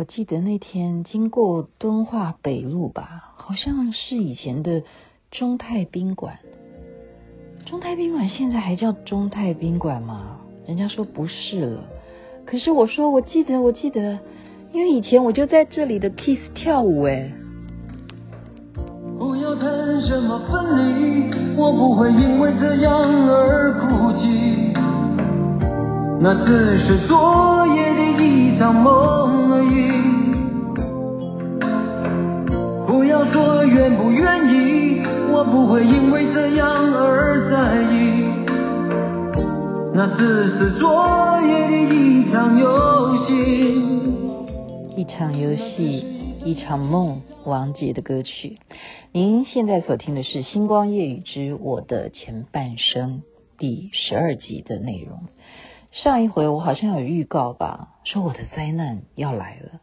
我记得那天经过敦化北路吧，好像是以前的中泰宾馆。中泰宾馆现在还叫中泰宾馆吗？人家说不是了。可是我说我记得，我记得，因为以前我就在这里的 Kiss 跳舞哎。不要谈什么分离，我不会因为这样而哭泣。那只是昨夜的一场梦。不要说愿不愿意，我不会因为这样而在意。那只是昨夜的一场游戏，一场游戏，一场梦。王杰的歌曲。您现在所听的是《星光夜雨之我的前半生》第十二集的内容。上一回我好像有预告吧，说我的灾难要来了。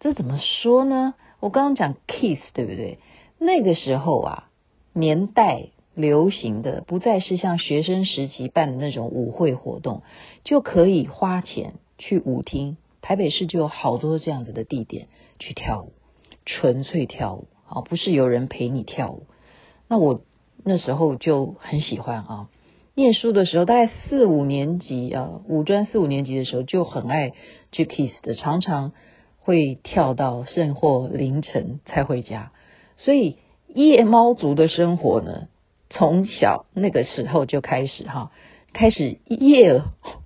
这怎么说呢？我刚刚讲 Kiss 对不对？那个时候啊，年代流行的不再是像学生时期办的那种舞会活动，就可以花钱去舞厅。台北市就有好多这样子的地点去跳舞，纯粹跳舞啊，不是有人陪你跳舞。那我那时候就很喜欢啊。念书的时候，大概四五年级啊，五专四五年级的时候就很爱去 Kiss 的，常常会跳到甚或凌晨才回家。所以夜猫族的生活呢，从小那个时候就开始哈，开始夜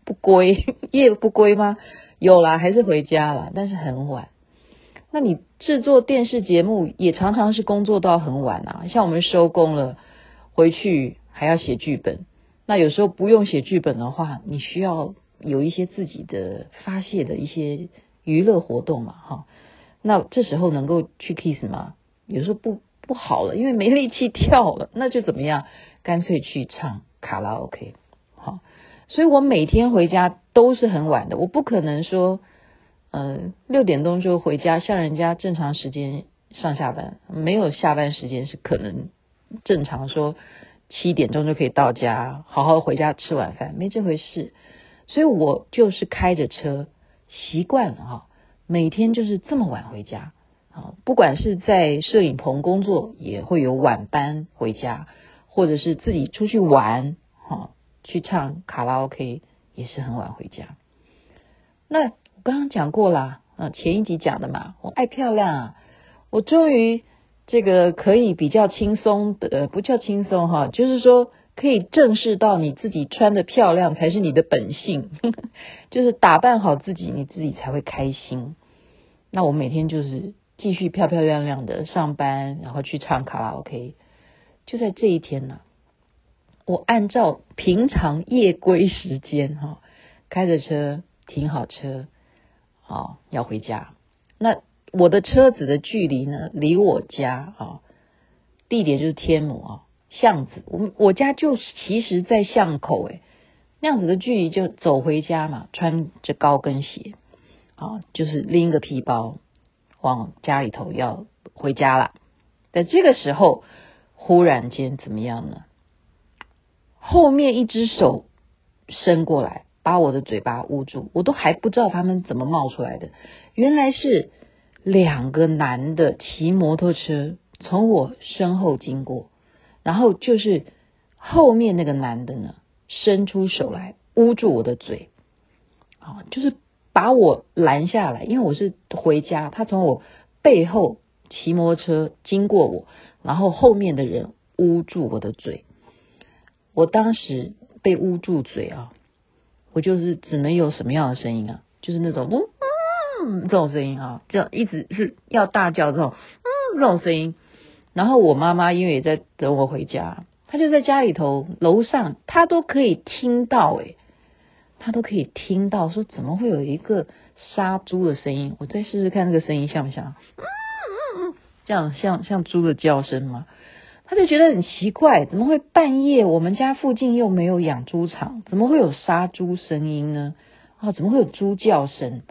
不归，夜不归吗？有啦，还是回家啦，但是很晚。那你制作电视节目也常常是工作到很晚啊，像我们收工了回去还要写剧本。那有时候不用写剧本的话，你需要有一些自己的发泄的一些娱乐活动嘛，哈。那这时候能够去 kiss 吗？有时候不不好了，因为没力气跳了，那就怎么样？干脆去唱卡拉 OK，好。所以我每天回家都是很晚的，我不可能说，呃，六点钟就回家，像人家正常时间上下班，没有下班时间是可能正常说。七点钟就可以到家，好好回家吃晚饭，没这回事。所以我就是开着车，习惯了哈，每天就是这么晚回家啊。不管是在摄影棚工作，也会有晚班回家，或者是自己出去玩，哈，去唱卡拉 OK 也是很晚回家。那我刚刚讲过啦，啊，前一集讲的嘛，我爱漂亮啊，我终于。这个可以比较轻松的，不叫轻松哈，就是说可以正视到你自己穿的漂亮才是你的本性，就是打扮好自己，你自己才会开心。那我每天就是继续漂漂亮亮的上班，然后去唱卡拉 OK。就在这一天呢，我按照平常夜归时间哈，开着车停好车，好要回家。那我的车子的距离呢，离我家啊，地点就是天母啊，巷子。我我家就是其实，在巷口诶，那样子的距离就走回家嘛，穿着高跟鞋啊，就是拎个皮包往家里头要回家了。在这个时候，忽然间怎么样呢？后面一只手伸过来，把我的嘴巴捂住，我都还不知道他们怎么冒出来的，原来是。两个男的骑摩托车从我身后经过，然后就是后面那个男的呢，伸出手来捂住我的嘴，啊，就是把我拦下来，因为我是回家，他从我背后骑摩托车经过我，然后后面的人捂住我的嘴，我当时被捂住嘴啊，我就是只能有什么样的声音啊，就是那种呜。嗯，这种声音啊，这样一直是要大叫这种，嗯，这种声音。然后我妈妈因为也在等我回家，她就在家里头楼上，她都可以听到，诶，她都可以听到，说怎么会有一个杀猪的声音？我再试试看那个声音像不像？嗯嗯嗯，这样像像猪的叫声吗？她就觉得很奇怪，怎么会半夜我们家附近又没有养猪场，怎么会有杀猪声音呢？啊，怎么会有猪叫声？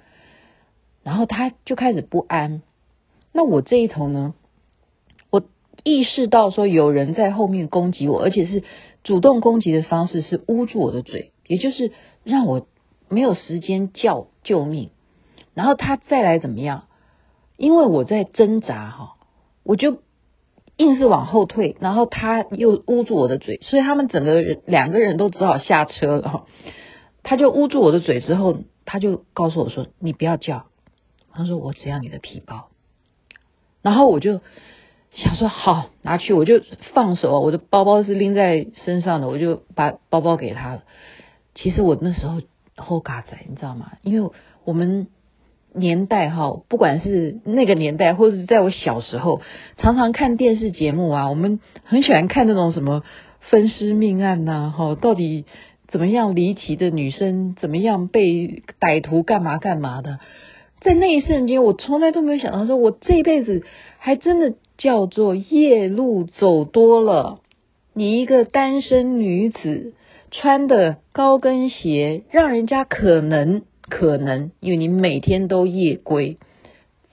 然后他就开始不安，那我这一头呢？意识到说有人在后面攻击我，而且是主动攻击的方式是捂住我的嘴，也就是让我没有时间叫救命。然后他再来怎么样？因为我在挣扎哈，我就硬是往后退，然后他又捂住我的嘴，所以他们整个人两个人都只好下车了。他就捂住我的嘴之后，他就告诉我说：“你不要叫。”他说：“我只要你的皮包。”然后我就想说：“好，拿去。”我就放手，我的包包是拎在身上的，我就把包包给他了。其实我那时候后嘎仔，你知道吗？因为我们年代哈，不管是那个年代，或者是在我小时候，常常看电视节目啊，我们很喜欢看那种什么分尸命案呐，哈，到底怎么样离奇的女生，怎么样被歹徒干嘛干嘛的，在那一瞬间，我从来都没有想到，说我这一辈子还真的叫做夜路走多了。你一个单身女子。穿的高跟鞋，让人家可能可能，因为你每天都夜归，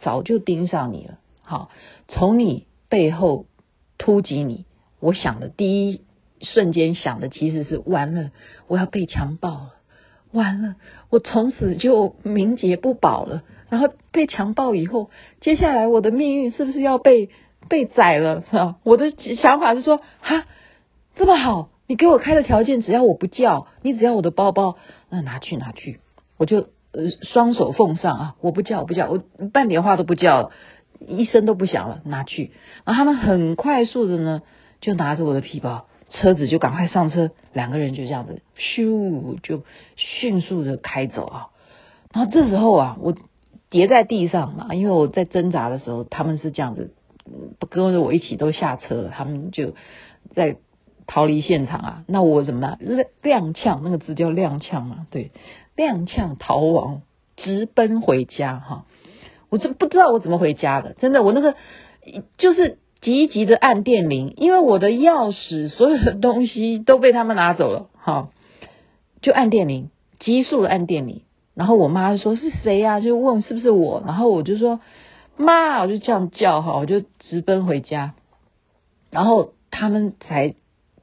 早就盯上你了。好，从你背后突击你，我想的第一瞬间想的其实是完了，我要被强暴了，完了，我从此就名节不保了。然后被强暴以后，接下来我的命运是不是要被被宰了？是吧？我的想法是说，哈，这么好。你给我开的条件，只要我不叫，你只要我的包包，那拿去拿去，我就呃双手奉上啊！我不叫，我不叫，我半点话都不叫了，一声都不响了，拿去。然后他们很快速的呢，就拿着我的皮包，车子就赶快上车，两个人就这样子咻就迅速的开走啊。然后这时候啊，我跌在地上嘛，因为我在挣扎的时候，他们是这样子，不跟着我一起都下车了，他们就在。逃离现场啊！那我怎么办？踉跄，那个字叫踉跄嘛？对，踉跄逃亡，直奔回家哈！我真不知道我怎么回家的，真的，我那个就是急急的按电铃，因为我的钥匙所有的东西都被他们拿走了哈，就按电铃，急速的按电铃，然后我妈就说是谁呀？就问是不是我，然后我就说妈，我就这样叫哈，我就直奔回家，然后他们才。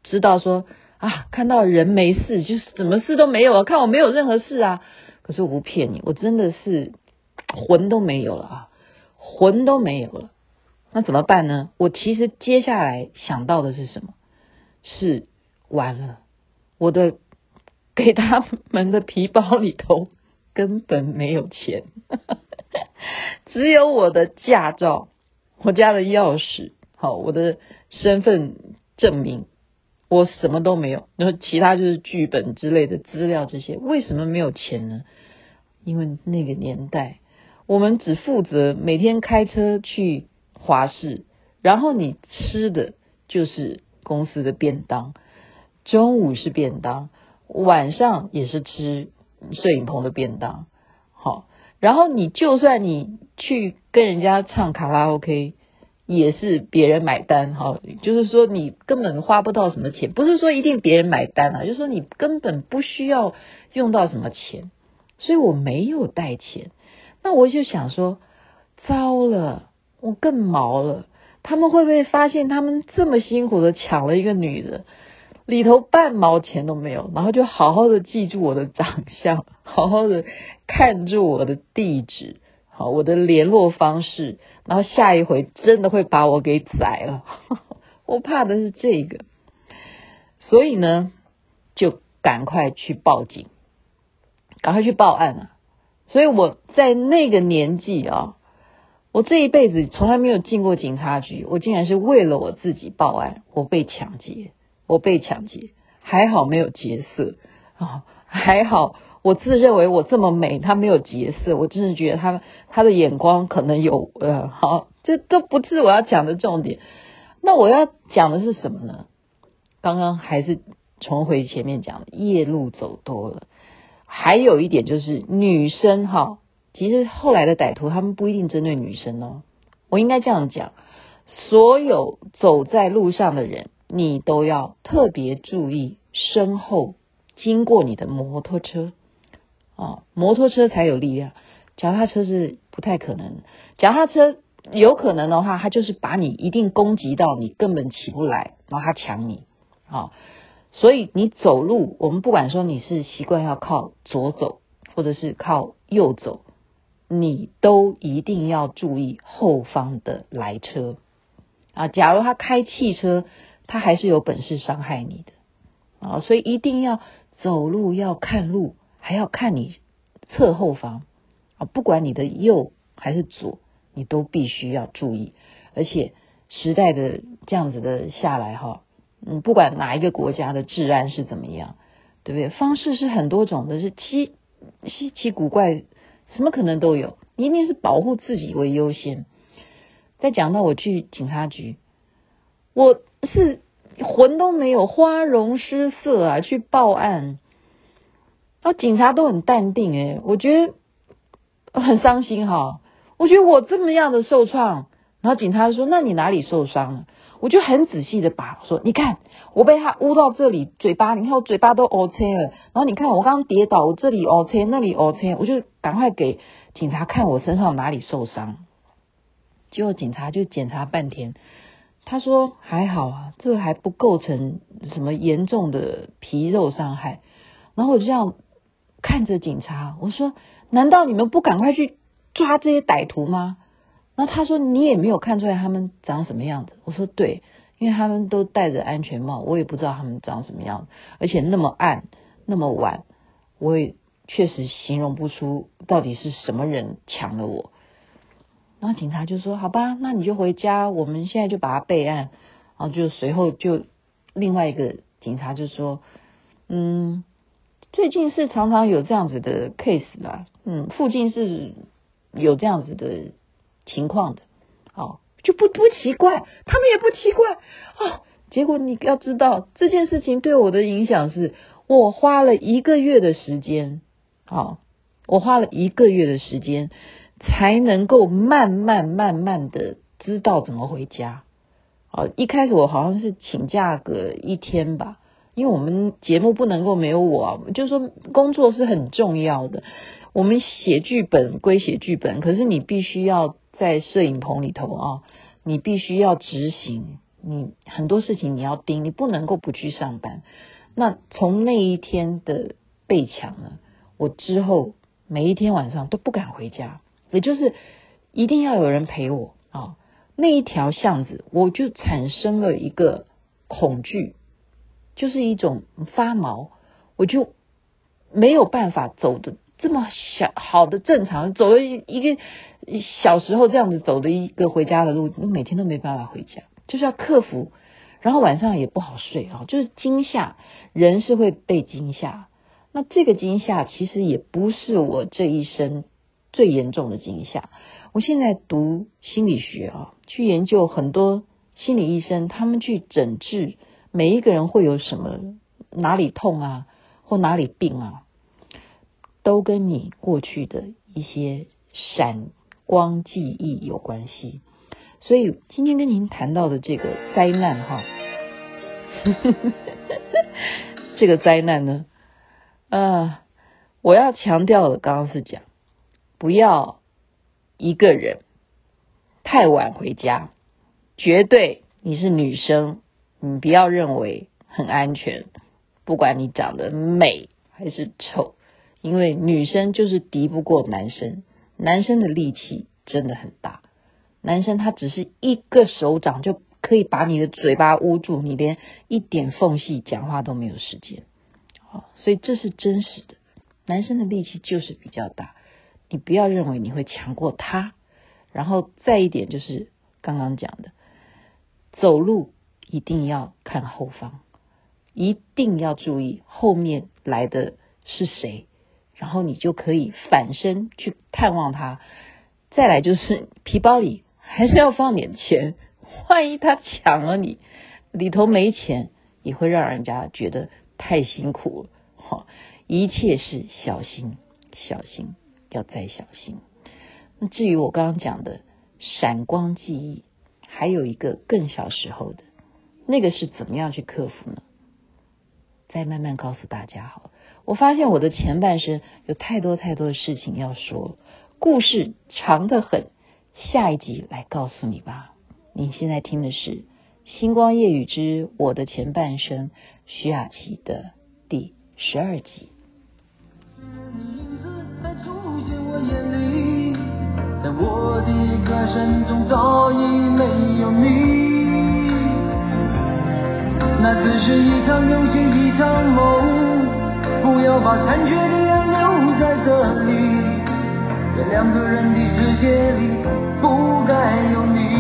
知道说啊，看到人没事，就是什么事都没有啊，看我没有任何事啊。可是我不骗你，我真的是魂都没有了啊，魂都没有了。那怎么办呢？我其实接下来想到的是什么？是完了，我的给他们的皮包里头根本没有钱，只有我的驾照、我家的钥匙、好，我的身份证明。我什么都没有，然后其他就是剧本之类的资料这些，为什么没有钱呢？因为那个年代，我们只负责每天开车去华视，然后你吃的就是公司的便当，中午是便当，晚上也是吃摄影棚的便当，然后你就算你去跟人家唱卡拉 OK。也是别人买单哈，就是说你根本花不到什么钱，不是说一定别人买单啊，就是说你根本不需要用到什么钱，所以我没有带钱。那我就想说，糟了，我更毛了。他们会不会发现他们这么辛苦的抢了一个女的，里头半毛钱都没有，然后就好好的记住我的长相，好好的看住我的地址。好，我的联络方式，然后下一回真的会把我给宰了，我怕的是这个，所以呢，就赶快去报警，赶快去报案啊！所以我在那个年纪啊，我这一辈子从来没有进过警察局，我竟然是为了我自己报案，我被抢劫，我被抢劫，还好没有劫色啊，还好。我自认为我这么美，他没有劫色，我真的觉得他他的眼光可能有呃，好，这都不是我要讲的重点。那我要讲的是什么呢？刚刚还是重回前面讲的，夜路走多了。还有一点就是女生哈，其实后来的歹徒他们不一定针对女生哦。我应该这样讲，所有走在路上的人，你都要特别注意身后经过你的摩托车。啊，摩托车才有力量，脚踏车是不太可能。脚踏车有可能的话，他就是把你一定攻击到你根本起不来，然后他抢你。啊，所以你走路，我们不管说你是习惯要靠左走，或者是靠右走，你都一定要注意后方的来车啊！假如他开汽车，他还是有本事伤害你的啊！所以一定要走路要看路，还要看你侧后方啊！不管你的右还是左，你都必须要注意。而且时代的这样子的下来哈，嗯，不管哪一个国家的治安是怎么样，对不对？方式是很多种的，是奇稀奇古怪。什么可能都有，一定是保护自己为优先。再讲到我去警察局，我是魂都没有，花容失色啊，去报案，然后警察都很淡定，诶，我觉得很伤心哈。我觉得我这么样的受创，然后警察说：“那你哪里受伤了？”我就很仔细的把说，你看我被他捂到这里，嘴巴，你看我嘴巴都 OK 了。然后你看我刚刚跌倒，我这里 OK，那里 OK，我就赶快给警察看我身上哪里受伤。结果警察就检查半天，他说还好啊，这个还不构成什么严重的皮肉伤害。然后我就这样看着警察，我说：难道你们不赶快去抓这些歹徒吗？那他说，你也没有看出来他们长什么样子？我说对，因为他们都戴着安全帽，我也不知道他们长什么样子，而且那么暗，那么晚，我也确实形容不出到底是什么人抢了我。然后警察就说：“好吧，那你就回家，我们现在就把他备案。”然后就随后就另外一个警察就说：“嗯，最近是常常有这样子的 case 啦，嗯，附近是有这样子的。”情况的，哦，就不不奇怪，他们也不奇怪哦。结果你要知道这件事情对我的影响是，我花了一个月的时间，哦，我花了一个月的时间才能够慢慢慢慢的知道怎么回家。哦，一开始我好像是请假个一天吧，因为我们节目不能够没有我，就是说工作是很重要的。我们写剧本归写剧本，可是你必须要。在摄影棚里头啊，你必须要执行，你很多事情你要盯，你不能够不去上班。那从那一天的被抢呢，我之后每一天晚上都不敢回家，也就是一定要有人陪我啊。那一条巷子，我就产生了一个恐惧，就是一种发毛，我就没有办法走的。这么小好的正常走了一个小时候这样子走的一个回家的路，我每天都没办法回家，就是要克服，然后晚上也不好睡啊，就是惊吓，人是会被惊吓。那这个惊吓其实也不是我这一生最严重的惊吓。我现在读心理学啊，去研究很多心理医生，他们去诊治每一个人会有什么哪里痛啊，或哪里病啊。都跟你过去的一些闪光记忆有关系，所以今天跟您谈到的这个灾难哈，这个灾难呢，呃，我要强调的刚刚是讲，不要一个人太晚回家，绝对你是女生，你不要认为很安全，不管你长得美还是丑。因为女生就是敌不过男生，男生的力气真的很大，男生他只是一个手掌就可以把你的嘴巴捂住，你连一点缝隙讲话都没有时间，好，所以这是真实的，男生的力气就是比较大，你不要认为你会强过他，然后再一点就是刚刚讲的，走路一定要看后方，一定要注意后面来的是谁。然后你就可以反身去探望他。再来就是皮包里还是要放点钱，万一他抢了你，里头没钱，也会让人家觉得太辛苦了。哈，一切是小心，小心，要再小心。那至于我刚刚讲的闪光记忆，还有一个更小时候的，那个是怎么样去克服呢？再慢慢告诉大家好。我发现我的前半生有太多太多的事情要说，故事长得很，下一集来告诉你吧。你现在听的是《星光夜雨之我的前半生》徐雅琪的第十二集。在我眼里在我的歌声中早已没有你。那只是一场游戏一场梦不要把残缺的爱留在这里在两个人的世界里不该有你。